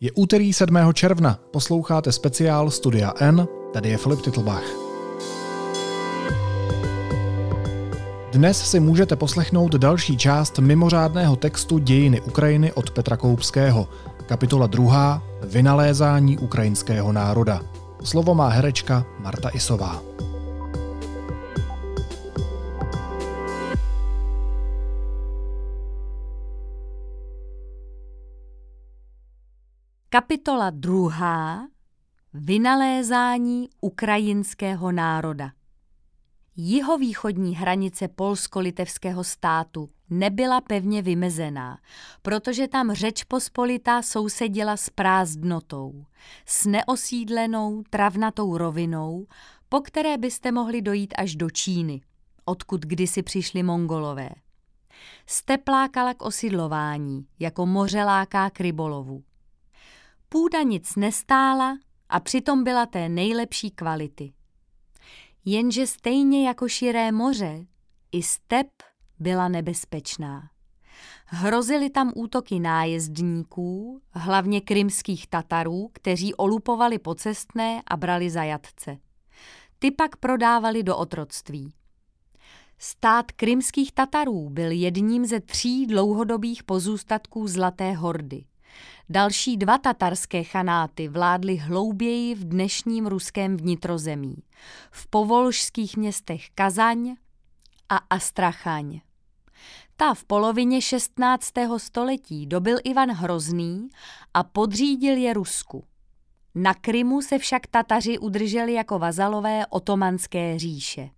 Je úterý 7. června, posloucháte speciál Studia N, tady je Filip Titlbach. Dnes si můžete poslechnout další část mimořádného textu Dějiny Ukrajiny od Petra Koupského, kapitola 2. Vynalézání ukrajinského národa. Slovo má herečka Marta Isová. Kapitola druhá. Vynalézání ukrajinského národa. Jihovýchodní hranice polsko-litevského státu nebyla pevně vymezená, protože tam řeč pospolitá sousedila s prázdnotou, s neosídlenou travnatou rovinou, po které byste mohli dojít až do Číny, odkud kdysi přišli mongolové. Step lákala k osidlování, jako moře láká k rybolovu. Půda nic nestála a přitom byla té nejlepší kvality. Jenže stejně jako širé moře, i step byla nebezpečná. Hrozily tam útoky nájezdníků, hlavně krymských Tatarů, kteří olupovali pocestné a brali zajatce. Ty pak prodávali do otroctví. Stát krymských Tatarů byl jedním ze tří dlouhodobých pozůstatků Zlaté hordy. Další dva tatarské chanáty vládly hlouběji v dnešním ruském vnitrozemí, v povolžských městech Kazaň a Astrachaň. Ta v polovině 16. století dobil Ivan Hrozný a podřídil je Rusku. Na Krymu se však Tataři udrželi jako vazalové otomanské říše.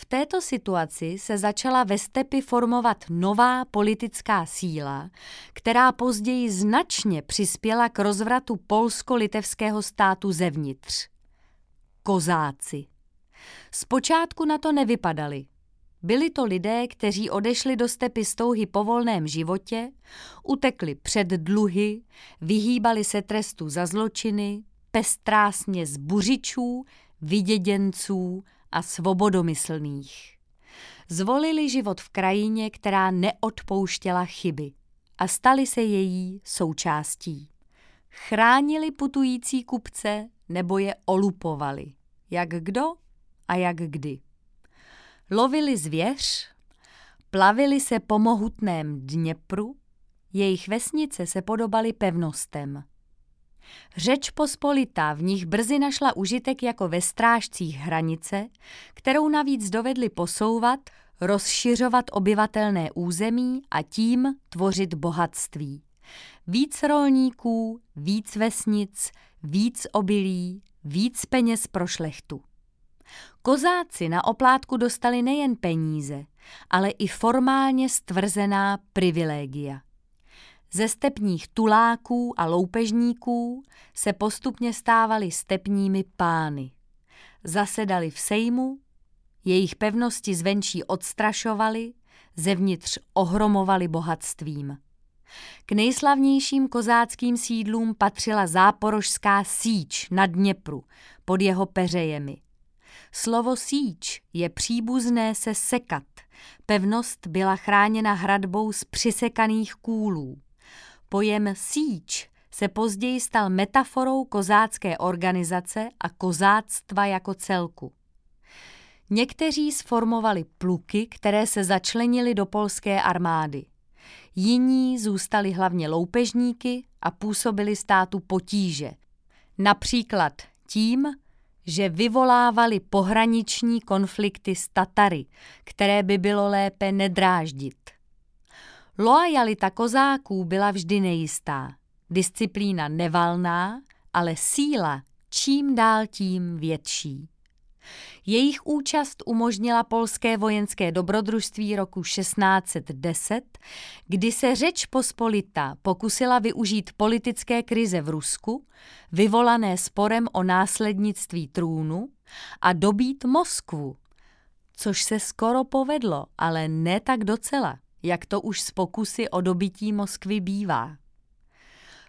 V této situaci se začala ve stepi formovat nová politická síla, která později značně přispěla k rozvratu polsko-litevského státu zevnitř. Kozáci. Zpočátku na to nevypadali. Byli to lidé, kteří odešli do stepy s touhy po volném životě, utekli před dluhy, vyhýbali se trestu za zločiny, pestrásně z buřičů, vyděděnců a svobodomyslných. Zvolili život v krajině, která neodpouštěla chyby a stali se její součástí. Chránili putující kupce nebo je olupovali, jak kdo a jak kdy. Lovili zvěř, plavili se po mohutném Dněpru, jejich vesnice se podobaly pevnostem. Řeč pospolitá v nich brzy našla užitek jako ve strážcích hranice, kterou navíc dovedli posouvat, rozšiřovat obyvatelné území a tím tvořit bohatství. Víc rolníků, víc vesnic, víc obilí, víc peněz pro šlechtu. Kozáci na oplátku dostali nejen peníze, ale i formálně stvrzená privilegia. Ze stepních tuláků a loupežníků se postupně stávali stepními pány. Zasedali v sejmu, jejich pevnosti zvenčí odstrašovali, zevnitř ohromovali bohatstvím. K nejslavnějším kozáckým sídlům patřila záporožská síč na Dněpru pod jeho peřejemi. Slovo síč je příbuzné se sekat. Pevnost byla chráněna hradbou z přisekaných kůlů. Pojem síč se později stal metaforou kozácké organizace a kozáctva jako celku. Někteří sformovali pluky, které se začlenily do polské armády. Jiní zůstali hlavně loupežníky a působili státu potíže. Například tím, že vyvolávali pohraniční konflikty s Tatary, které by bylo lépe nedráždit. Loajalita kozáků byla vždy nejistá, disciplína nevalná, ale síla čím dál tím větší. Jejich účast umožnila polské vojenské dobrodružství roku 1610, kdy se řeč pospolita pokusila využít politické krize v Rusku, vyvolané sporem o následnictví trůnu, a dobít Moskvu, což se skoro povedlo, ale ne tak docela jak to už z pokusy o dobití Moskvy bývá.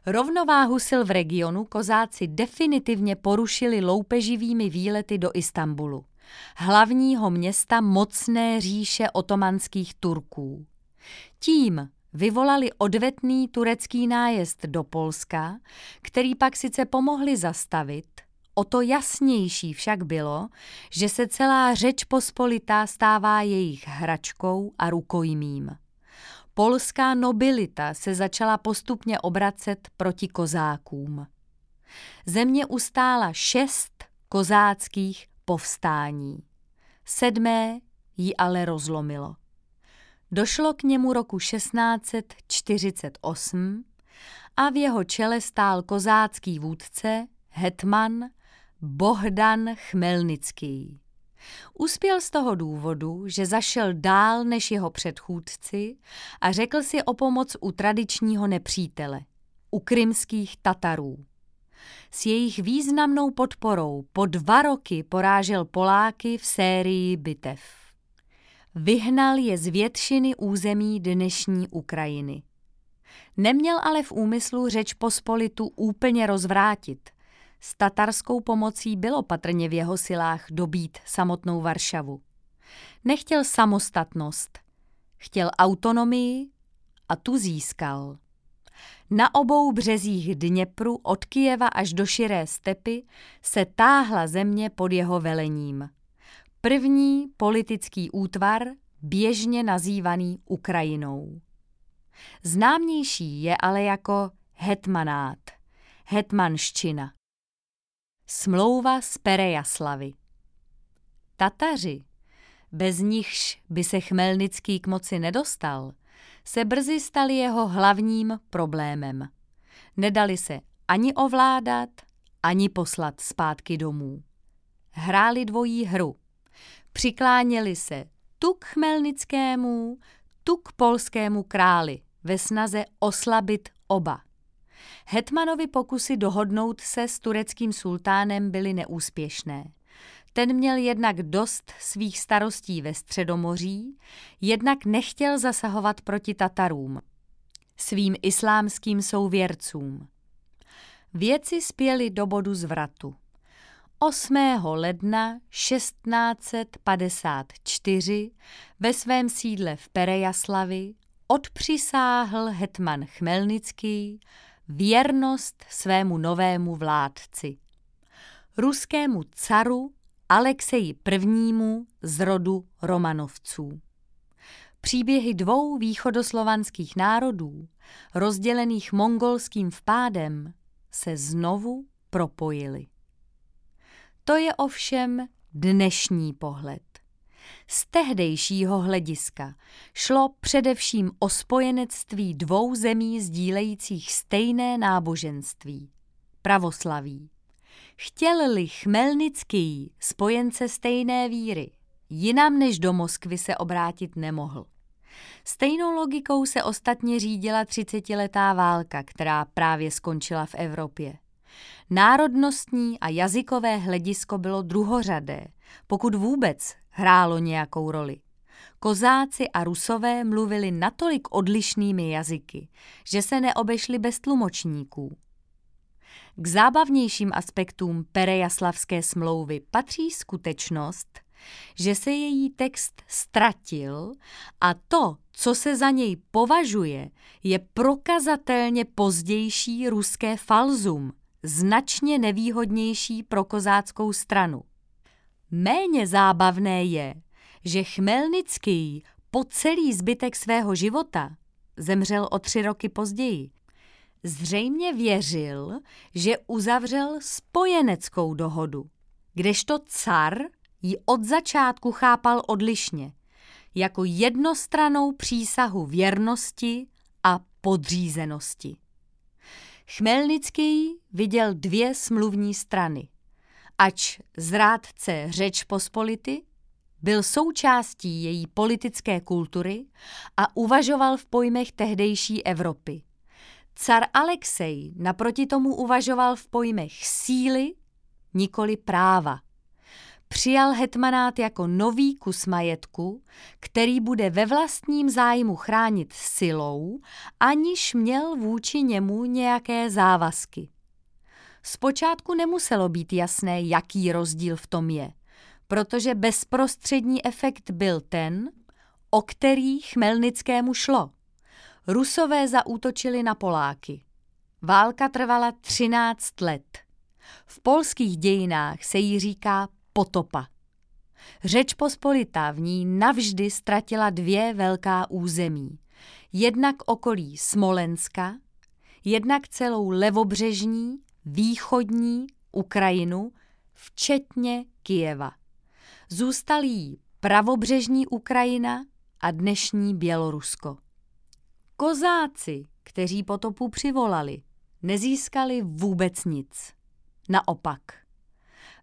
Rovnováhu sil v regionu kozáci definitivně porušili loupeživými výlety do Istanbulu, hlavního města mocné říše otomanských Turků. Tím, vyvolali odvetný turecký nájezd do Polska, který pak sice pomohli zastavit, o to jasnější však bylo, že se celá řeč pospolitá stává jejich hračkou a rukojmím. Polská nobilita se začala postupně obracet proti kozákům. Země ustála šest kozáckých povstání. Sedmé ji ale rozlomilo. Došlo k němu roku 1648 a v jeho čele stál kozácký vůdce, hetman Bohdan Chmelnický. Uspěl z toho důvodu, že zašel dál než jeho předchůdci a řekl si o pomoc u tradičního nepřítele, u krymských Tatarů. S jejich významnou podporou po dva roky porážel Poláky v sérii bitev. Vyhnal je z většiny území dnešní Ukrajiny. Neměl ale v úmyslu řeč pospolitu úplně rozvrátit. S tatarskou pomocí bylo patrně v jeho silách dobít samotnou Varšavu. Nechtěl samostatnost, chtěl autonomii a tu získal. Na obou březích Dněpru od Kijeva až do širé stepy se táhla země pod jeho velením. První politický útvar, běžně nazývaný Ukrajinou. Známější je ale jako hetmanát, hetmanščina. Smlouva z Perejaslavy. Tataři, bez nichž by se Chmelnický k moci nedostal, se brzy stali jeho hlavním problémem. Nedali se ani ovládat, ani poslat zpátky domů. Hráli dvojí hru. Přikláněli se tu k Chmelnickému, tu k polskému králi ve snaze oslabit oba. Hetmanovi pokusy dohodnout se s tureckým sultánem byly neúspěšné. Ten měl jednak dost svých starostí ve Středomoří, jednak nechtěl zasahovat proti Tatarům, svým islámským souvěrcům. Věci spěly do bodu zvratu. 8. ledna 1654 ve svém sídle v Perejaslavi odpřisáhl hetman Chmelnický věrnost svému novému vládci. Ruskému caru Alexeji I. z rodu Romanovců. Příběhy dvou východoslovanských národů, rozdělených mongolským vpádem, se znovu propojily. To je ovšem dnešní pohled. Z tehdejšího hlediska šlo především o spojenectví dvou zemí sdílejících stejné náboženství – pravoslaví. Chtěl-li Chmelnický spojence stejné víry, jinam než do Moskvy se obrátit nemohl. Stejnou logikou se ostatně řídila třicetiletá válka, která právě skončila v Evropě. Národnostní a jazykové hledisko bylo druhořadé, pokud vůbec hrálo nějakou roli. Kozáci a Rusové mluvili natolik odlišnými jazyky, že se neobešli bez tlumočníků. K zábavnějším aspektům Perejaslavské smlouvy patří skutečnost, že se její text ztratil a to, co se za něj považuje, je prokazatelně pozdější ruské falzum, značně nevýhodnější pro kozáckou stranu. Méně zábavné je, že Chmelnický po celý zbytek svého života zemřel o tři roky později. Zřejmě věřil, že uzavřel spojeneckou dohodu, kdežto car ji od začátku chápal odlišně, jako jednostranou přísahu věrnosti a podřízenosti. Chmelnický viděl dvě smluvní strany. Ač zrádce Řeč Pospolity, byl součástí její politické kultury a uvažoval v pojmech tehdejší Evropy. Car Alexej naproti tomu uvažoval v pojmech síly, nikoli práva. Přijal hetmanát jako nový kus majetku, který bude ve vlastním zájmu chránit silou, aniž měl vůči němu nějaké závazky. Zpočátku nemuselo být jasné, jaký rozdíl v tom je, protože bezprostřední efekt byl ten, o který Chmelnickému šlo. Rusové zaútočili na Poláky. Válka trvala 13 let. V polských dějinách se jí říká potopa. Řeč pospolitá v ní navždy ztratila dvě velká území. Jednak okolí Smolenska, jednak celou levobřežní, východní Ukrajinu, včetně Kijeva. Zůstal jí pravobřežní Ukrajina a dnešní Bělorusko. Kozáci, kteří potopu přivolali, nezískali vůbec nic. Naopak.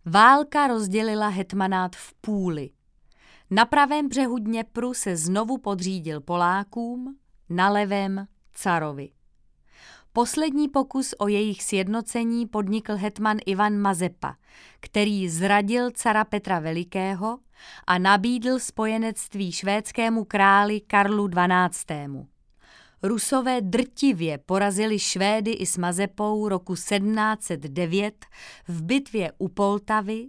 Válka rozdělila hetmanát v půli. Na pravém břehu Dněpru se znovu podřídil Polákům, na levém carovi. Poslední pokus o jejich sjednocení podnikl hetman Ivan Mazepa, který zradil cara Petra Velikého a nabídl spojenectví švédskému králi Karlu XII. Rusové drtivě porazili Švédy i s Mazepou roku 1709 v bitvě u Poltavy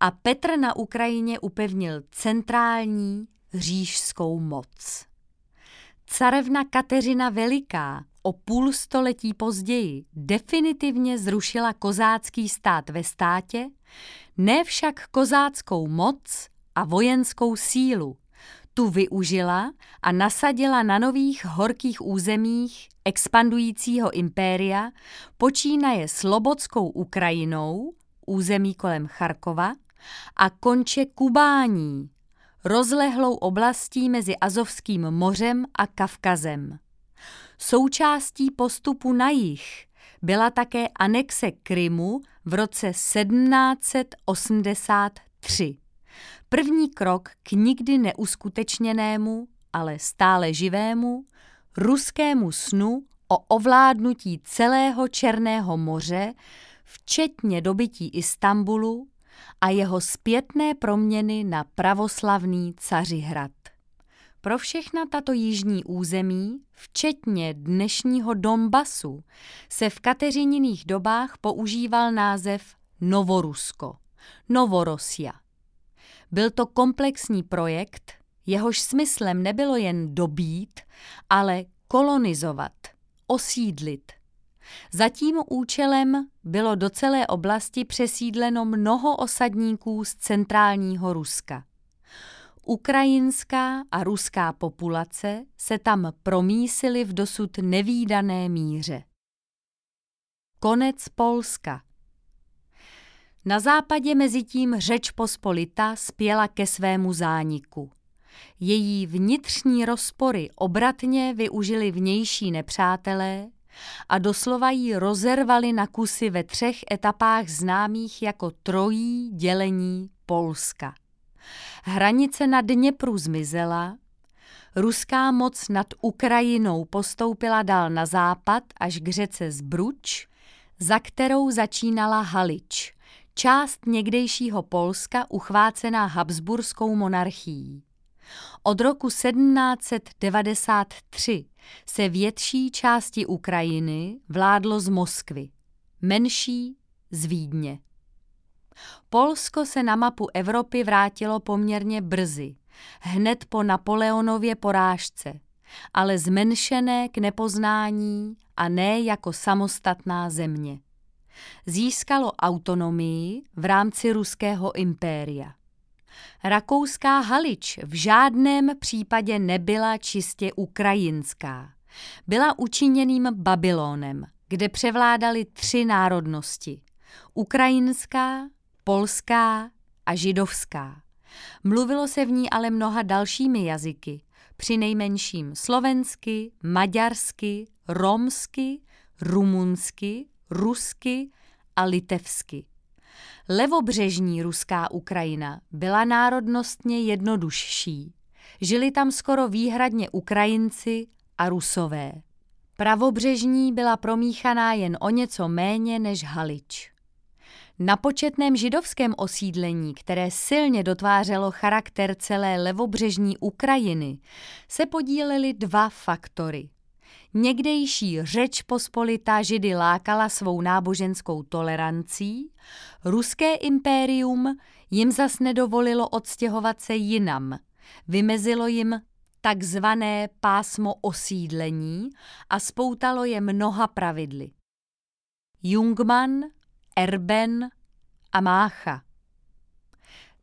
a Petr na Ukrajině upevnil centrální říšskou moc. Carevna Kateřina Veliká o půl století později definitivně zrušila kozácký stát ve státě, ne však kozáckou moc a vojenskou sílu. Tu využila a nasadila na nových horkých územích expandujícího impéria, počínaje Slobodskou Ukrajinou, území kolem Charkova, a konče Kubání, rozlehlou oblastí mezi Azovským mořem a Kavkazem. Součástí postupu na jih byla také anexe Krymu v roce 1783. První krok k nikdy neuskutečněnému, ale stále živému, ruskému snu o ovládnutí celého Černého moře, včetně dobytí Istanbulu a jeho zpětné proměny na pravoslavný Cařihrad. Pro všechna tato jižní území, včetně dnešního Donbasu, se v kateřininých dobách používal název Novorusko, Novorosia. Byl to komplexní projekt, jehož smyslem nebylo jen dobít, ale kolonizovat, osídlit. Za tím účelem bylo do celé oblasti přesídleno mnoho osadníků z centrálního Ruska. Ukrajinská a ruská populace se tam promísily v dosud nevýdané míře. Konec Polska Na západě mezitím řeč pospolita spěla ke svému zániku. Její vnitřní rozpory obratně využili vnější nepřátelé a doslova ji rozervali na kusy ve třech etapách známých jako trojí dělení Polska. Hranice na Dněpru zmizela, ruská moc nad Ukrajinou postoupila dál na západ až k řece Zbruč, za kterou začínala Halič, část někdejšího Polska uchvácená Habsburskou monarchií. Od roku 1793 se větší části Ukrajiny vládlo z Moskvy, menší z Vídně. Polsko se na mapu Evropy vrátilo poměrně brzy, hned po Napoleonově porážce, ale zmenšené k nepoznání a ne jako samostatná země. Získalo autonomii v rámci ruského impéria. Rakouská Halič v žádném případě nebyla čistě ukrajinská. Byla učiněným Babylonem, kde převládaly tři národnosti. Ukrajinská, polská a židovská. Mluvilo se v ní ale mnoha dalšími jazyky, při nejmenším slovensky, maďarsky, romsky, rumunsky, rusky a litevsky. Levobřežní ruská Ukrajina byla národnostně jednodušší. Žili tam skoro výhradně Ukrajinci a Rusové. Pravobřežní byla promíchaná jen o něco méně než Halič. Na početném židovském osídlení, které silně dotvářelo charakter celé levobřežní Ukrajiny, se podílely dva faktory. Někdejší řeč pospolitá židy lákala svou náboženskou tolerancí, ruské impérium jim zas nedovolilo odstěhovat se jinam, vymezilo jim takzvané pásmo osídlení a spoutalo je mnoha pravidly. Jungmann, Erben a Mácha.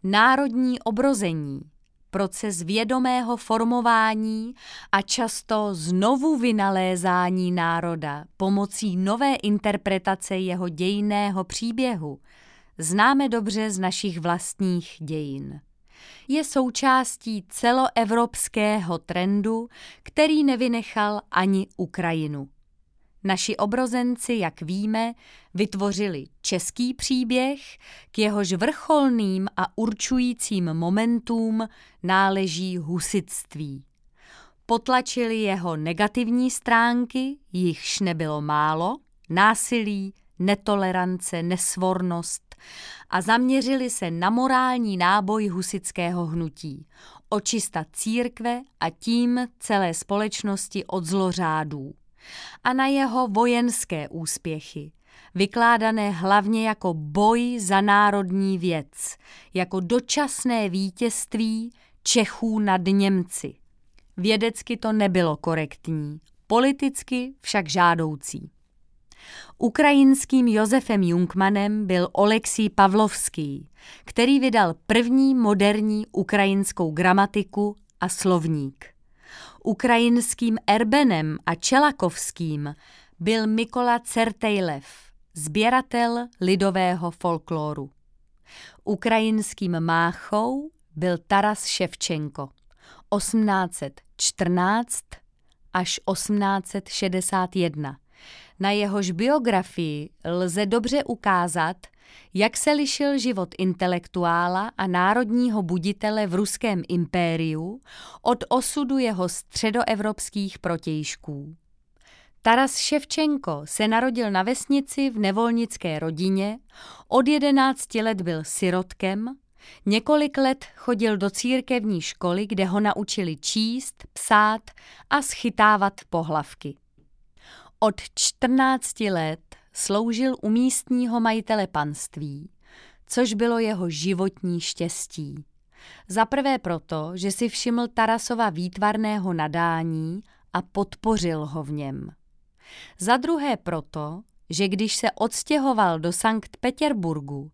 Národní obrození, proces vědomého formování a často znovu vynalézání národa pomocí nové interpretace jeho dějného příběhu, známe dobře z našich vlastních dějin. Je součástí celoevropského trendu, který nevynechal ani Ukrajinu. Naši obrozenci, jak víme, vytvořili český příběh, k jehož vrcholným a určujícím momentům náleží husitství. Potlačili jeho negativní stránky, jichž nebylo málo, násilí, netolerance, nesvornost a zaměřili se na morální náboj husického hnutí, očista církve a tím celé společnosti od zlořádů a na jeho vojenské úspěchy, vykládané hlavně jako boj za národní věc, jako dočasné vítězství Čechů nad Němci. Vědecky to nebylo korektní, politicky však žádoucí. Ukrajinským Josefem Jungmanem byl Oleksij Pavlovský, který vydal první moderní ukrajinskou gramatiku a slovník. Ukrajinským Erbenem a Čelakovským byl Mikola Certejlev, sběratel lidového folkloru. Ukrajinským máchou byl Taras Ševčenko 1814 až 1861. Na jehož biografii lze dobře ukázat, jak se lišil život intelektuála a národního buditele v ruském impériu od osudu jeho středoevropských protějšků. Taras Ševčenko se narodil na vesnici v nevolnické rodině, od jedenácti let byl sirotkem, několik let chodil do církevní školy, kde ho naučili číst, psát a schytávat pohlavky. Od 14 let sloužil u místního majitele panství, což bylo jeho životní štěstí. Za prvé proto, že si všiml Tarasova výtvarného nadání a podpořil ho v něm. Za druhé proto, že když se odstěhoval do Sankt Petěrburgu,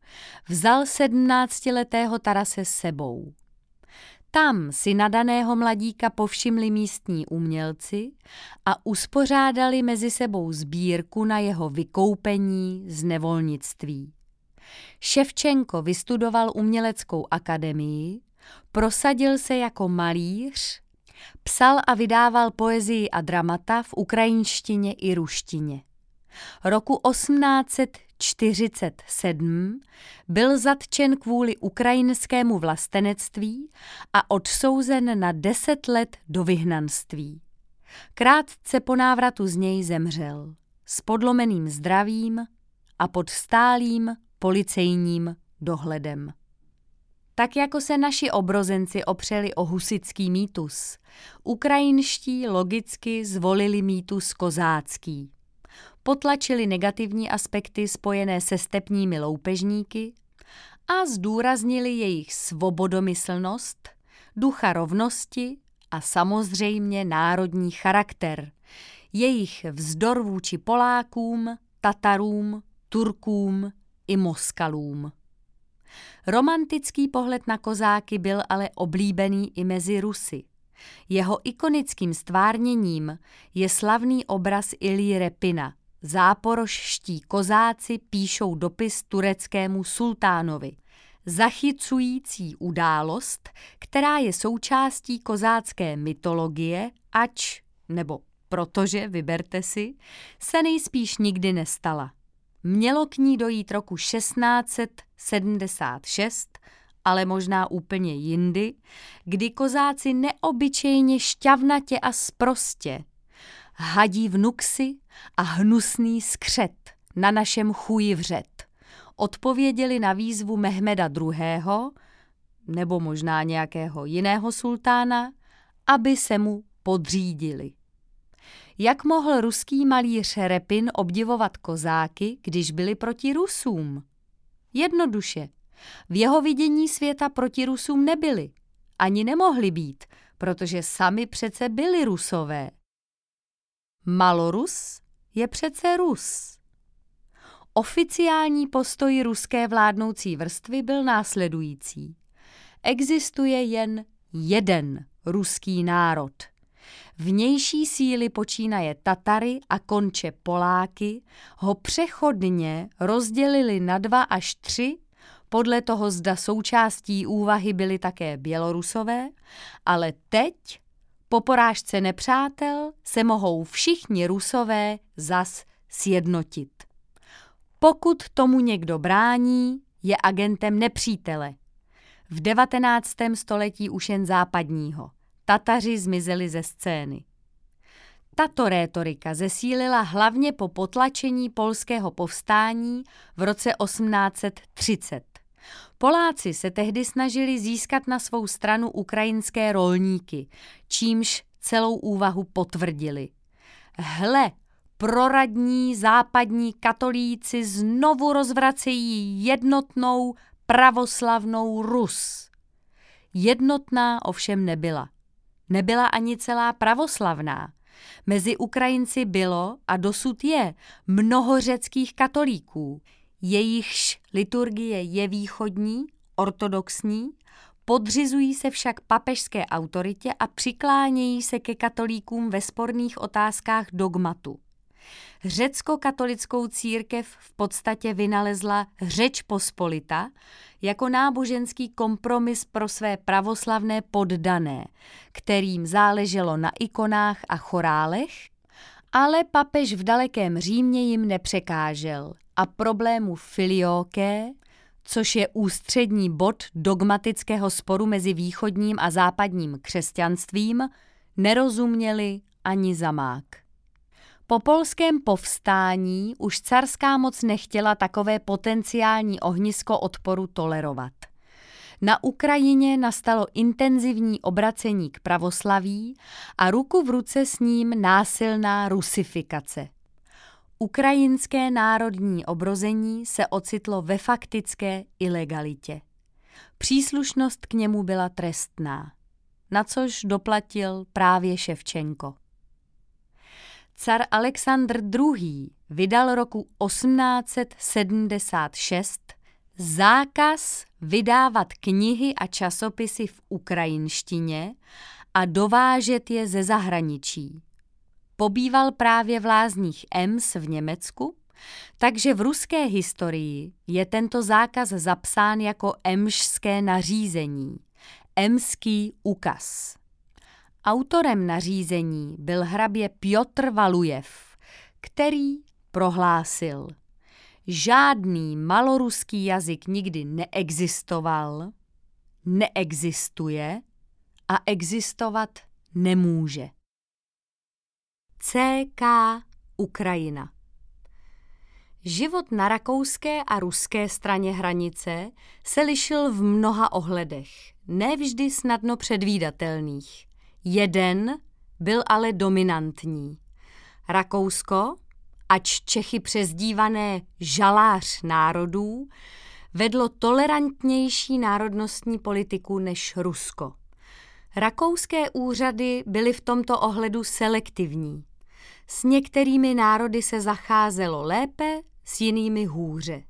vzal sedmnáctiletého Tarase sebou. Tam si nadaného mladíka povšimli místní umělci a uspořádali mezi sebou sbírku na jeho vykoupení z nevolnictví. Ševčenko vystudoval uměleckou akademii, prosadil se jako malíř, psal a vydával poezii a dramata v ukrajinštině i ruštině. Roku 1800 47 byl zatčen kvůli ukrajinskému vlastenectví a odsouzen na deset let do vyhnanství. Krátce po návratu z něj zemřel s podlomeným zdravím a pod stálým policejním dohledem. Tak jako se naši obrozenci opřeli o husický mýtus, ukrajinští logicky zvolili mýtus kozácký potlačili negativní aspekty spojené se stepními loupežníky a zdůraznili jejich svobodomyslnost, ducha rovnosti a samozřejmě národní charakter, jejich vzdor vůči Polákům, Tatarům, Turkům i Moskalům. Romantický pohled na kozáky byl ale oblíbený i mezi Rusy. Jeho ikonickým stvárněním je slavný obraz Ilí Repina – záporoští kozáci píšou dopis tureckému sultánovi, zachycující událost, která je součástí kozácké mytologie, ač, nebo protože, vyberte si, se nejspíš nikdy nestala. Mělo k ní dojít roku 1676, ale možná úplně jindy, kdy kozáci neobyčejně šťavnatě a sprostě hadí vnuksy a hnusný skřet na našem chuji vřet. Odpověděli na výzvu Mehmeda II., nebo možná nějakého jiného sultána, aby se mu podřídili. Jak mohl ruský malíř Repin obdivovat kozáky, když byli proti Rusům? Jednoduše. V jeho vidění světa proti Rusům nebyli. Ani nemohli být, protože sami přece byli Rusové. Malorus je přece Rus. Oficiální postoj ruské vládnoucí vrstvy byl následující. Existuje jen jeden ruský národ. Vnější síly počínaje Tatary a konče Poláky ho přechodně rozdělili na dva až tři, podle toho zda součástí úvahy byly také Bělorusové, ale teď, po porážce nepřátel, se mohou všichni Rusové zas sjednotit. Pokud tomu někdo brání, je agentem nepřítele. V 19. století už jen západního. Tataři zmizeli ze scény. Tato rétorika zesílila hlavně po potlačení polského povstání v roce 1830. Poláci se tehdy snažili získat na svou stranu ukrajinské rolníky, čímž celou úvahu potvrdili. Hle, proradní západní katolíci znovu rozvracejí jednotnou pravoslavnou Rus. Jednotná ovšem nebyla. Nebyla ani celá pravoslavná. Mezi Ukrajinci bylo a dosud je mnoho řeckých katolíků, jejichž liturgie je východní, ortodoxní, podřizují se však papežské autoritě a přiklánějí se ke katolíkům ve sporných otázkách dogmatu. Řecko-katolickou církev v podstatě vynalezla Řeč Pospolita jako náboženský kompromis pro své pravoslavné poddané, kterým záleželo na ikonách a chorálech, ale papež v dalekém Římě jim nepřekážel a problému filioké, což je ústřední bod dogmatického sporu mezi východním a západním křesťanstvím, nerozuměli ani zamák. Po polském povstání už carská moc nechtěla takové potenciální ohnisko odporu tolerovat. Na Ukrajině nastalo intenzivní obracení k pravoslaví a ruku v ruce s ním násilná rusifikace. Ukrajinské národní obrození se ocitlo ve faktické ilegalitě. Příslušnost k němu byla trestná, na což doplatil právě Ševčenko. Car Alexandr II. vydal roku 1876 zákaz vydávat knihy a časopisy v ukrajinštině a dovážet je ze zahraničí. Pobýval právě v lázních Ems v Německu, takže v ruské historii je tento zákaz zapsán jako emšské nařízení, emský ukaz. Autorem nařízení byl hrabě Piotr Valujev, který prohlásil, žádný maloruský jazyk nikdy neexistoval, neexistuje a existovat nemůže. CK Ukrajina Život na rakouské a ruské straně hranice se lišil v mnoha ohledech, nevždy snadno předvídatelných. Jeden byl ale dominantní. Rakousko, ač Čechy přezdívané žalář národů, vedlo tolerantnější národnostní politiku než Rusko. Rakouské úřady byly v tomto ohledu selektivní. S některými národy se zacházelo lépe, s jinými hůře.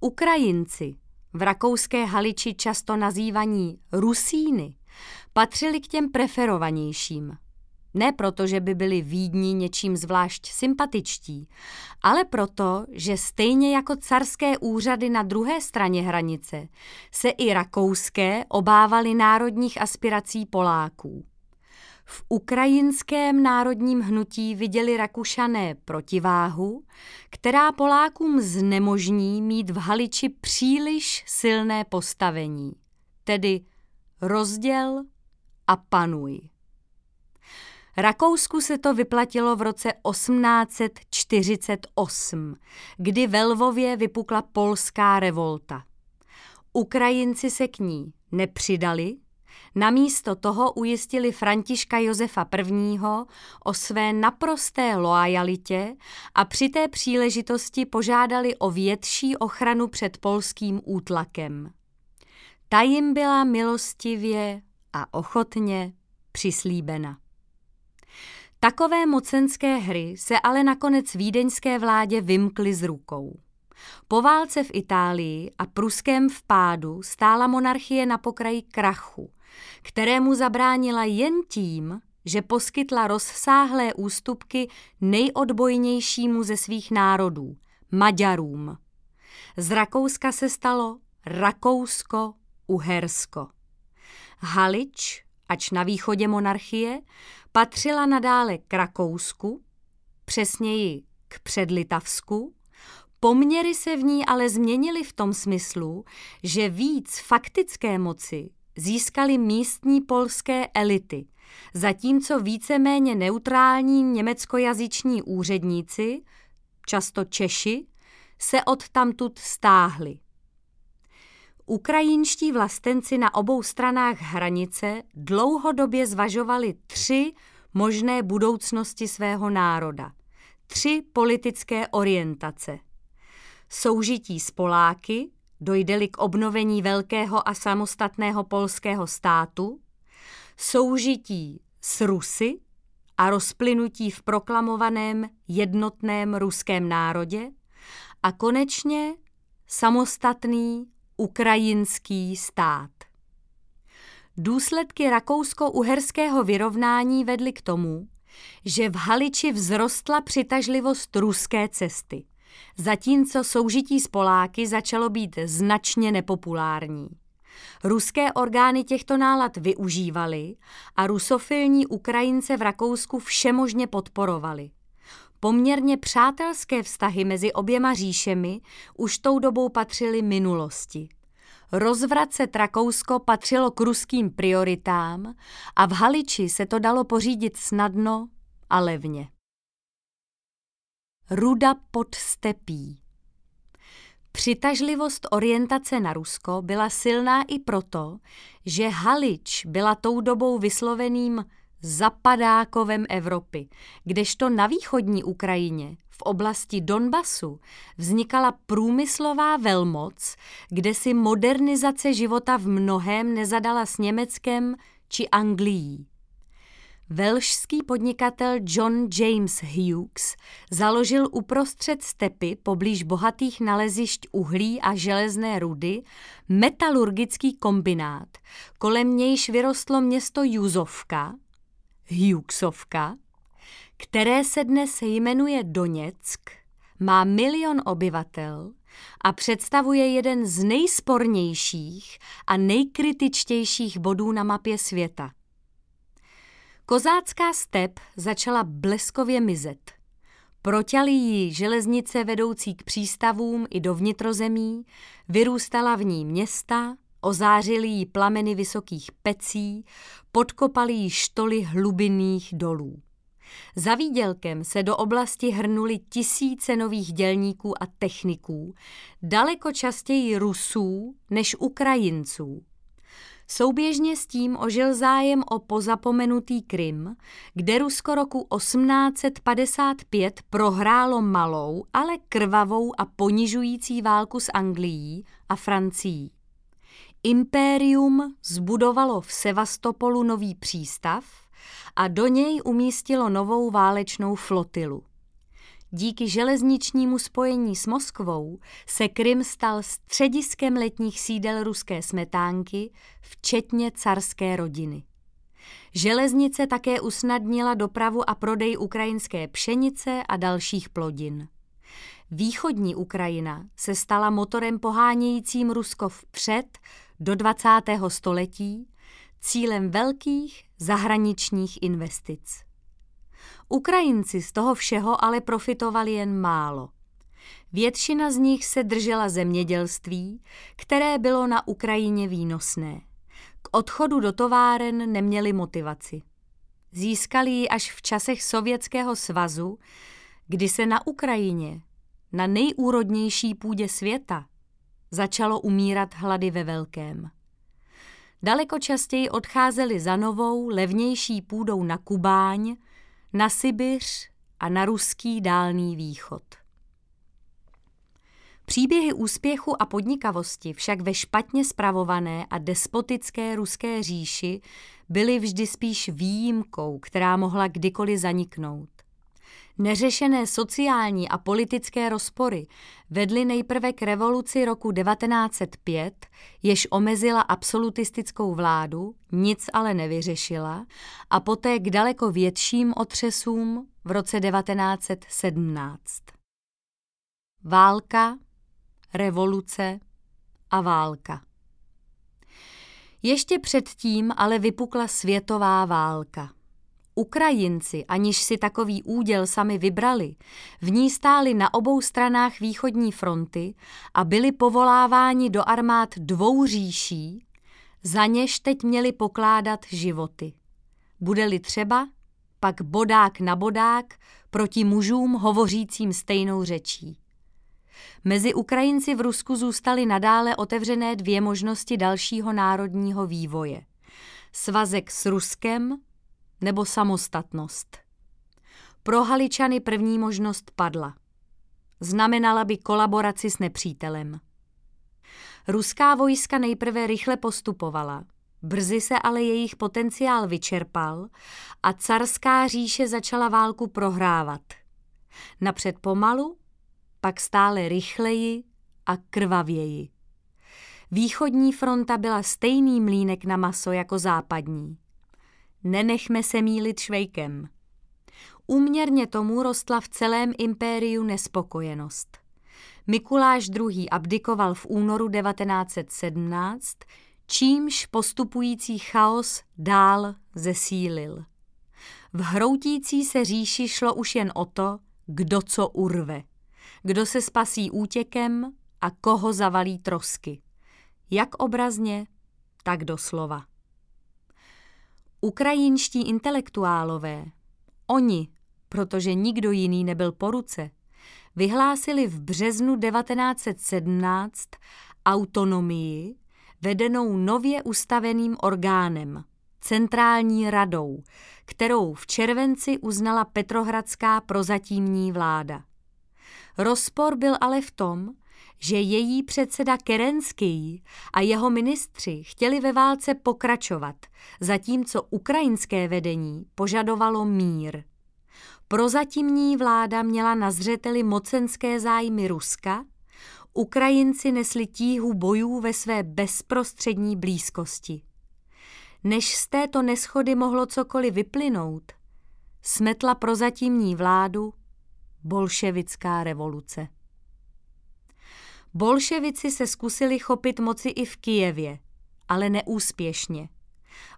Ukrajinci, v rakouské Haliči často nazývaní Rusíny, patřili k těm preferovanějším. Ne proto, že by byli Vídni něčím zvlášť sympatičtí, ale proto, že stejně jako carské úřady na druhé straně hranice se i rakouské obávali národních aspirací Poláků. V ukrajinském národním hnutí viděli Rakušané protiváhu, která Polákům znemožní mít v Haliči příliš silné postavení, tedy rozděl a panuj. Rakousku se to vyplatilo v roce 1848, kdy ve Lvově vypukla polská revolta. Ukrajinci se k ní nepřidali, namísto toho ujistili Františka Josefa I. o své naprosté loajalitě a při té příležitosti požádali o větší ochranu před polským útlakem. Ta jim byla milostivě a ochotně přislíbena. Takové mocenské hry se ale nakonec vídeňské vládě vymkly z rukou. Po válce v Itálii a pruském vpádu stála monarchie na pokraji krachu, kterému zabránila jen tím, že poskytla rozsáhlé ústupky nejodbojnějšímu ze svých národů, Maďarům. Z Rakouska se stalo Rakousko-Uhersko. Halič, ač na východě monarchie, patřila nadále k Rakousku, přesněji k Předlitavsku, Poměry se v ní ale změnily v tom smyslu, že víc faktické moci získali místní polské elity, zatímco víceméně neutrální německojazyční úředníci, často Češi, se od tamtud stáhli. Ukrajinští vlastenci na obou stranách hranice dlouhodobě zvažovali tři možné budoucnosti svého národa, tři politické orientace. Soužití s Poláky, dojde-li k obnovení velkého a samostatného polského státu, soužití s Rusy a rozplynutí v proklamovaném jednotném ruském národě. A konečně samostatný ukrajinský stát. Důsledky rakousko-uherského vyrovnání vedly k tomu, že v Haliči vzrostla přitažlivost ruské cesty, zatímco soužití s Poláky začalo být značně nepopulární. Ruské orgány těchto nálad využívaly a rusofilní Ukrajince v Rakousku všemožně podporovali. Poměrně přátelské vztahy mezi oběma říšemi už tou dobou patřily minulosti. Rozvracet Rakousko patřilo k ruským prioritám a v Haliči se to dalo pořídit snadno a levně. Ruda pod stepí Přitažlivost orientace na Rusko byla silná i proto, že Halič byla tou dobou vysloveným zapadákovem Evropy, kdežto na východní Ukrajině, v oblasti Donbasu, vznikala průmyslová velmoc, kde si modernizace života v mnohém nezadala s Německem či Anglií. Velšský podnikatel John James Hughes založil uprostřed stepy poblíž bohatých nalezišť uhlí a železné rudy metalurgický kombinát, kolem nějž vyrostlo město Juzovka, Hughesovka, které se dnes jmenuje Doněck, má milion obyvatel a představuje jeden z nejspornějších a nejkritičtějších bodů na mapě světa. Kozácká step začala bleskově mizet. Proťaly jí železnice vedoucí k přístavům i do vnitrozemí, vyrůstala v ní města, ozářily jí plameny vysokých pecí, podkopaly jí štoly hlubinných dolů. Za výdělkem se do oblasti hrnuli tisíce nových dělníků a techniků, daleko častěji Rusů než Ukrajinců. Souběžně s tím ožil zájem o pozapomenutý Krym, kde Rusko roku 1855 prohrálo malou, ale krvavou a ponižující válku s Anglií a Francií. Impérium zbudovalo v Sevastopolu nový přístav a do něj umístilo novou válečnou flotilu. Díky železničnímu spojení s Moskvou se Krym stal střediskem letních sídel ruské smetánky, včetně carské rodiny. Železnice také usnadnila dopravu a prodej ukrajinské pšenice a dalších plodin. Východní Ukrajina se stala motorem pohánějícím Rusko vpřed do 20. století, cílem velkých zahraničních investic. Ukrajinci z toho všeho ale profitovali jen málo. Většina z nich se držela zemědělství, které bylo na Ukrajině výnosné. K odchodu do továren neměli motivaci. Získali ji až v časech Sovětského svazu, kdy se na Ukrajině, na nejúrodnější půdě světa, začalo umírat hlady ve velkém. Daleko častěji odcházeli za novou, levnější půdou na Kubáň, na Sibiř a na ruský dálný východ. Příběhy úspěchu a podnikavosti však ve špatně spravované a despotické ruské říši byly vždy spíš výjimkou, která mohla kdykoliv zaniknout. Neřešené sociální a politické rozpory vedly nejprve k revoluci roku 1905, jež omezila absolutistickou vládu, nic ale nevyřešila, a poté k daleko větším otřesům v roce 1917. Válka, revoluce a válka. Ještě předtím ale vypukla světová válka. Ukrajinci, aniž si takový úděl sami vybrali, v ní stáli na obou stranách východní fronty a byli povoláváni do armád dvou říší, za něž teď měli pokládat životy. Bude-li třeba, pak bodák na bodák proti mužům hovořícím stejnou řečí. Mezi Ukrajinci v Rusku zůstaly nadále otevřené dvě možnosti dalšího národního vývoje. Svazek s Ruskem nebo samostatnost. Pro Haličany první možnost padla. Znamenala by kolaboraci s nepřítelem. Ruská vojska nejprve rychle postupovala, brzy se ale jejich potenciál vyčerpal a carská říše začala válku prohrávat. Napřed pomalu, pak stále rychleji a krvavěji. Východní fronta byla stejný mlínek na maso jako západní. Nenechme se mílit švejkem. Úměrně tomu rostla v celém impériu nespokojenost. Mikuláš II. abdikoval v únoru 1917, čímž postupující chaos dál zesílil. V hroutící se říši šlo už jen o to, kdo co urve, kdo se spasí útěkem a koho zavalí trosky. Jak obrazně, tak doslova. Ukrajinští intelektuálové, oni, protože nikdo jiný nebyl po ruce, vyhlásili v březnu 1917 autonomii vedenou nově ustaveným orgánem, centrální radou, kterou v červenci uznala Petrohradská prozatímní vláda. Rozpor byl ale v tom, že její předseda Kerenský a jeho ministři chtěli ve válce pokračovat, zatímco ukrajinské vedení požadovalo mír. Prozatímní vláda měla na zřeteli mocenské zájmy Ruska, Ukrajinci nesli tíhu bojů ve své bezprostřední blízkosti. Než z této neschody mohlo cokoliv vyplynout, smetla prozatímní vládu bolševická revoluce. Bolševici se zkusili chopit moci i v Kijevě, ale neúspěšně.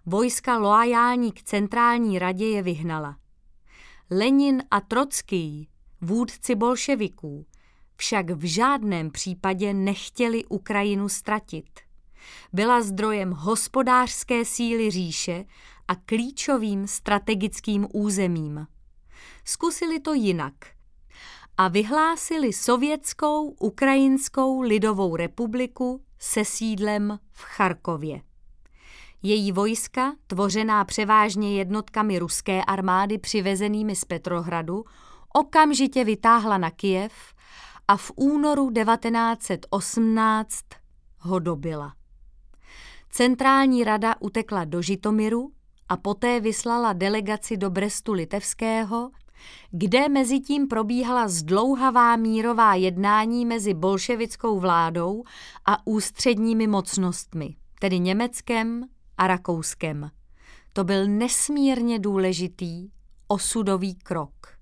Vojska loajální k centrální radě je vyhnala. Lenin a Trocký, vůdci bolševiků, však v žádném případě nechtěli Ukrajinu ztratit. Byla zdrojem hospodářské síly říše a klíčovým strategickým územím. Zkusili to jinak – a vyhlásili Sovětskou Ukrajinskou lidovou republiku se sídlem v Charkově. Její vojska, tvořená převážně jednotkami ruské armády přivezenými z Petrohradu, okamžitě vytáhla na Kijev a v únoru 1918 ho dobila. Centrální rada utekla do Žitomiru a poté vyslala delegaci do Brestu Litevského, kde mezi tím probíhala zdlouhavá mírová jednání mezi bolševickou vládou a ústředními mocnostmi, tedy Německem a Rakouskem. To byl nesmírně důležitý osudový krok.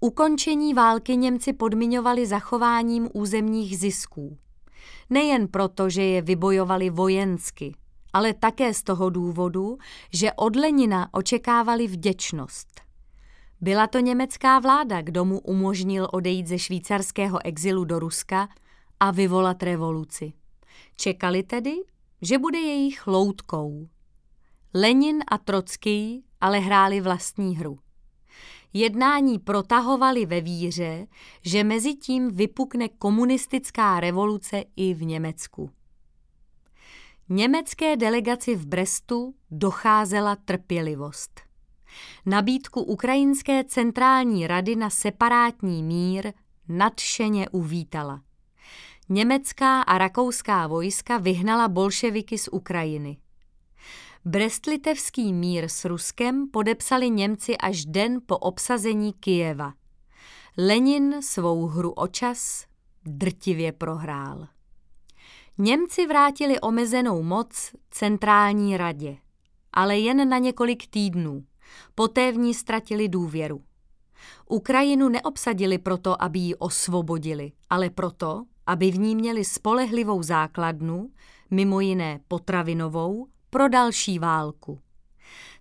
Ukončení války Němci podmiňovali zachováním územních zisků. Nejen proto, že je vybojovali vojensky, ale také z toho důvodu, že od Lenina očekávali vděčnost. Byla to německá vláda, kdo mu umožnil odejít ze švýcarského exilu do Ruska a vyvolat revoluci. Čekali tedy, že bude jejich loutkou. Lenin a Trocký ale hráli vlastní hru. Jednání protahovali ve víře, že mezi tím vypukne komunistická revoluce i v Německu. Německé delegaci v Brestu docházela trpělivost. Nabídku Ukrajinské centrální rady na separátní mír nadšeně uvítala. Německá a rakouská vojska vyhnala bolševiky z Ukrajiny. Brestlitevský mír s Ruskem podepsali Němci až den po obsazení Kijeva. Lenin svou hru o čas drtivě prohrál. Němci vrátili omezenou moc centrální radě, ale jen na několik týdnů. Poté v ní ztratili důvěru. Ukrajinu neobsadili proto, aby ji osvobodili, ale proto, aby v ní měli spolehlivou základnu, mimo jiné potravinovou, pro další válku.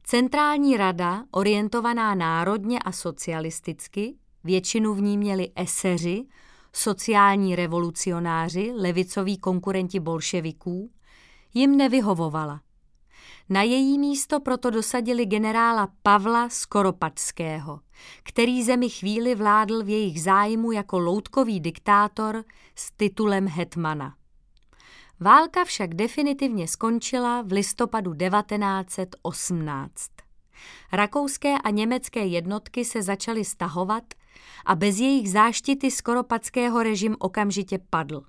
Centrální rada, orientovaná národně a socialisticky, většinu v ní měli eseři, sociální revolucionáři, levicoví konkurenti bolševiků, jim nevyhovovala. Na její místo proto dosadili generála Pavla Skoropatského, který zemi chvíli vládl v jejich zájmu jako loutkový diktátor s titulem hetmana. Válka však definitivně skončila v listopadu 1918. Rakouské a německé jednotky se začaly stahovat a bez jejich záštity skoropatského režim okamžitě padl.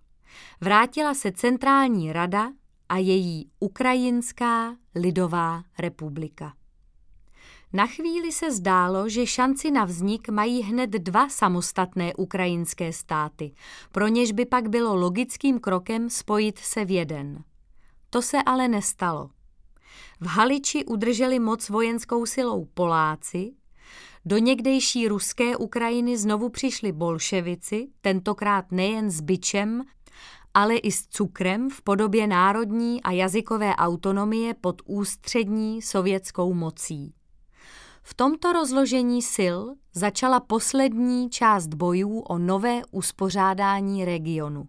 Vrátila se centrální rada a její Ukrajinská lidová republika. Na chvíli se zdálo, že šanci na vznik mají hned dva samostatné ukrajinské státy, pro něž by pak bylo logickým krokem spojit se v jeden. To se ale nestalo. V Haliči udrželi moc vojenskou silou Poláci, do někdejší ruské Ukrajiny znovu přišli bolševici, tentokrát nejen s byčem, ale i s cukrem v podobě národní a jazykové autonomie pod ústřední sovětskou mocí. V tomto rozložení sil začala poslední část bojů o nové uspořádání regionu.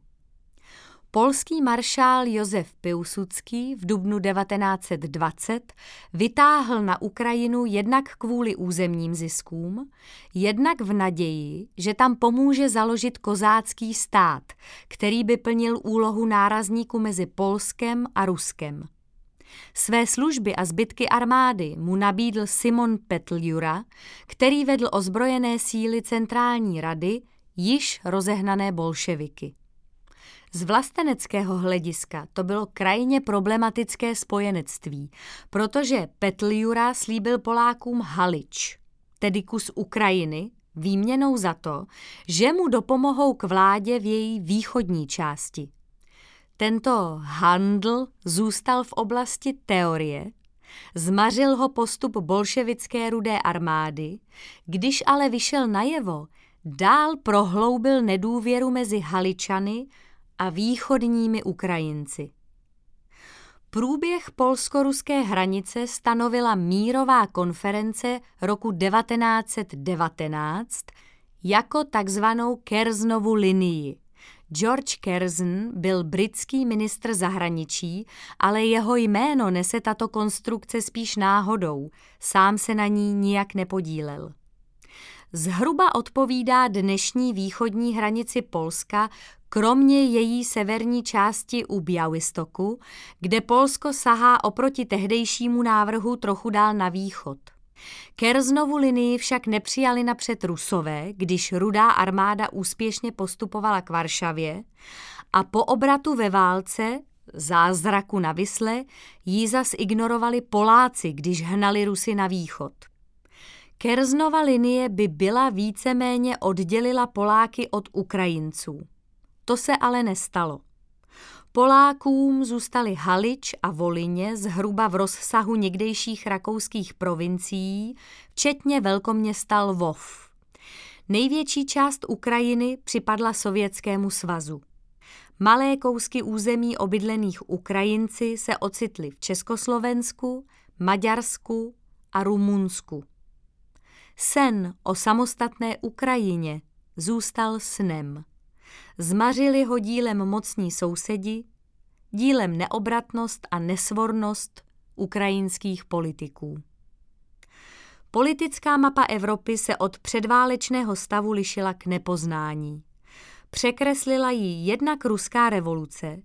Polský maršál Josef Piłsudský v dubnu 1920 vytáhl na Ukrajinu jednak kvůli územním ziskům, jednak v naději, že tam pomůže založit kozácký stát, který by plnil úlohu nárazníku mezi Polskem a Ruskem. Své služby a zbytky armády mu nabídl Simon Petljura, který vedl ozbrojené síly centrální rady, již rozehnané bolševiky. Z vlasteneckého hlediska to bylo krajně problematické spojenectví, protože Petliura slíbil Polákům Halič, tedy kus Ukrajiny, výměnou za to, že mu dopomohou k vládě v její východní části. Tento handl zůstal v oblasti teorie, zmařil ho postup bolševické rudé armády, když ale vyšel najevo, dál prohloubil nedůvěru mezi Haličany a východními Ukrajinci. Průběh polsko-ruské hranice stanovila mírová konference roku 1919 jako takzvanou Kerznovu linii. George Curzon byl britský ministr zahraničí, ale jeho jméno nese tato konstrukce spíš náhodou, sám se na ní nijak nepodílel. Zhruba odpovídá dnešní východní hranici Polska kromě její severní části u Białystoku, kde Polsko sahá oproti tehdejšímu návrhu trochu dál na východ. Kerznovu linii však nepřijali napřed Rusové, když rudá armáda úspěšně postupovala k Varšavě a po obratu ve válce zázraku na Vysle jí zas ignorovali Poláci, když hnali Rusy na východ. Kerznova linie by byla víceméně oddělila Poláky od Ukrajinců. To se ale nestalo. Polákům zůstali Halič a Volině zhruba v rozsahu někdejších rakouských provincií, včetně velkoměsta Lvov. Největší část Ukrajiny připadla Sovětskému svazu. Malé kousky území obydlených Ukrajinci se ocitly v Československu, Maďarsku a Rumunsku. Sen o samostatné Ukrajině zůstal snem. Zmařili ho dílem mocní sousedi, dílem neobratnost a nesvornost ukrajinských politiků. Politická mapa Evropy se od předválečného stavu lišila k nepoznání. Překreslila ji jednak ruská revoluce,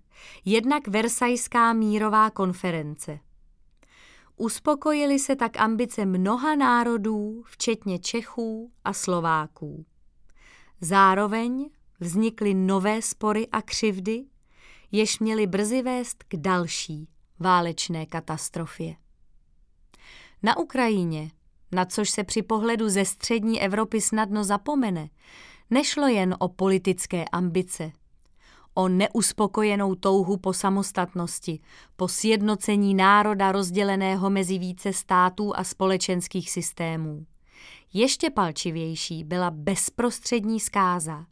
jednak Versajská mírová konference. Uspokojili se tak ambice mnoha národů, včetně Čechů a Slováků. Zároveň vznikly nové spory a křivdy, jež měly brzy vést k další válečné katastrofě. Na Ukrajině, na což se při pohledu ze střední Evropy snadno zapomene, nešlo jen o politické ambice, o neuspokojenou touhu po samostatnosti, po sjednocení národa rozděleného mezi více států a společenských systémů. Ještě palčivější byla bezprostřední zkáza,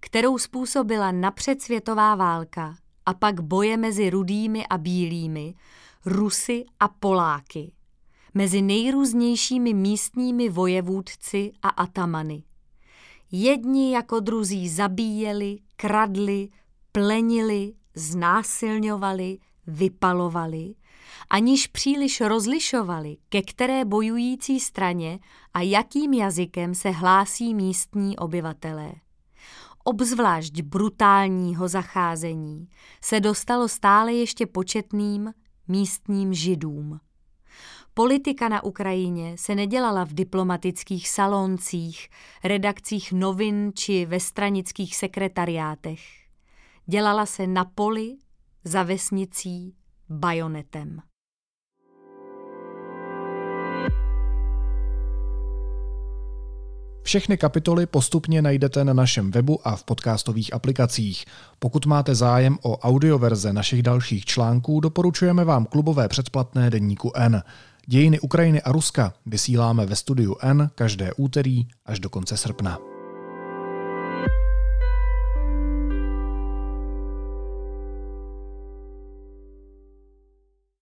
kterou způsobila napřed světová válka a pak boje mezi rudými a bílými, Rusy a Poláky, mezi nejrůznějšími místními vojevůdci a atamany. Jedni jako druzí zabíjeli, kradli, plenili, znásilňovali, vypalovali, aniž příliš rozlišovali, ke které bojující straně a jakým jazykem se hlásí místní obyvatelé. Obzvlášť brutálního zacházení se dostalo stále ještě početným místním židům. Politika na Ukrajině se nedělala v diplomatických saloncích, redakcích novin či ve stranických sekretariátech. Dělala se na poli, za vesnicí, bajonetem. Všechny kapitoly postupně najdete na našem webu a v podcastových aplikacích. Pokud máte zájem o audioverze našich dalších článků, doporučujeme vám klubové předplatné denníku N. Dějiny Ukrajiny a Ruska vysíláme ve studiu N každé úterý až do konce srpna.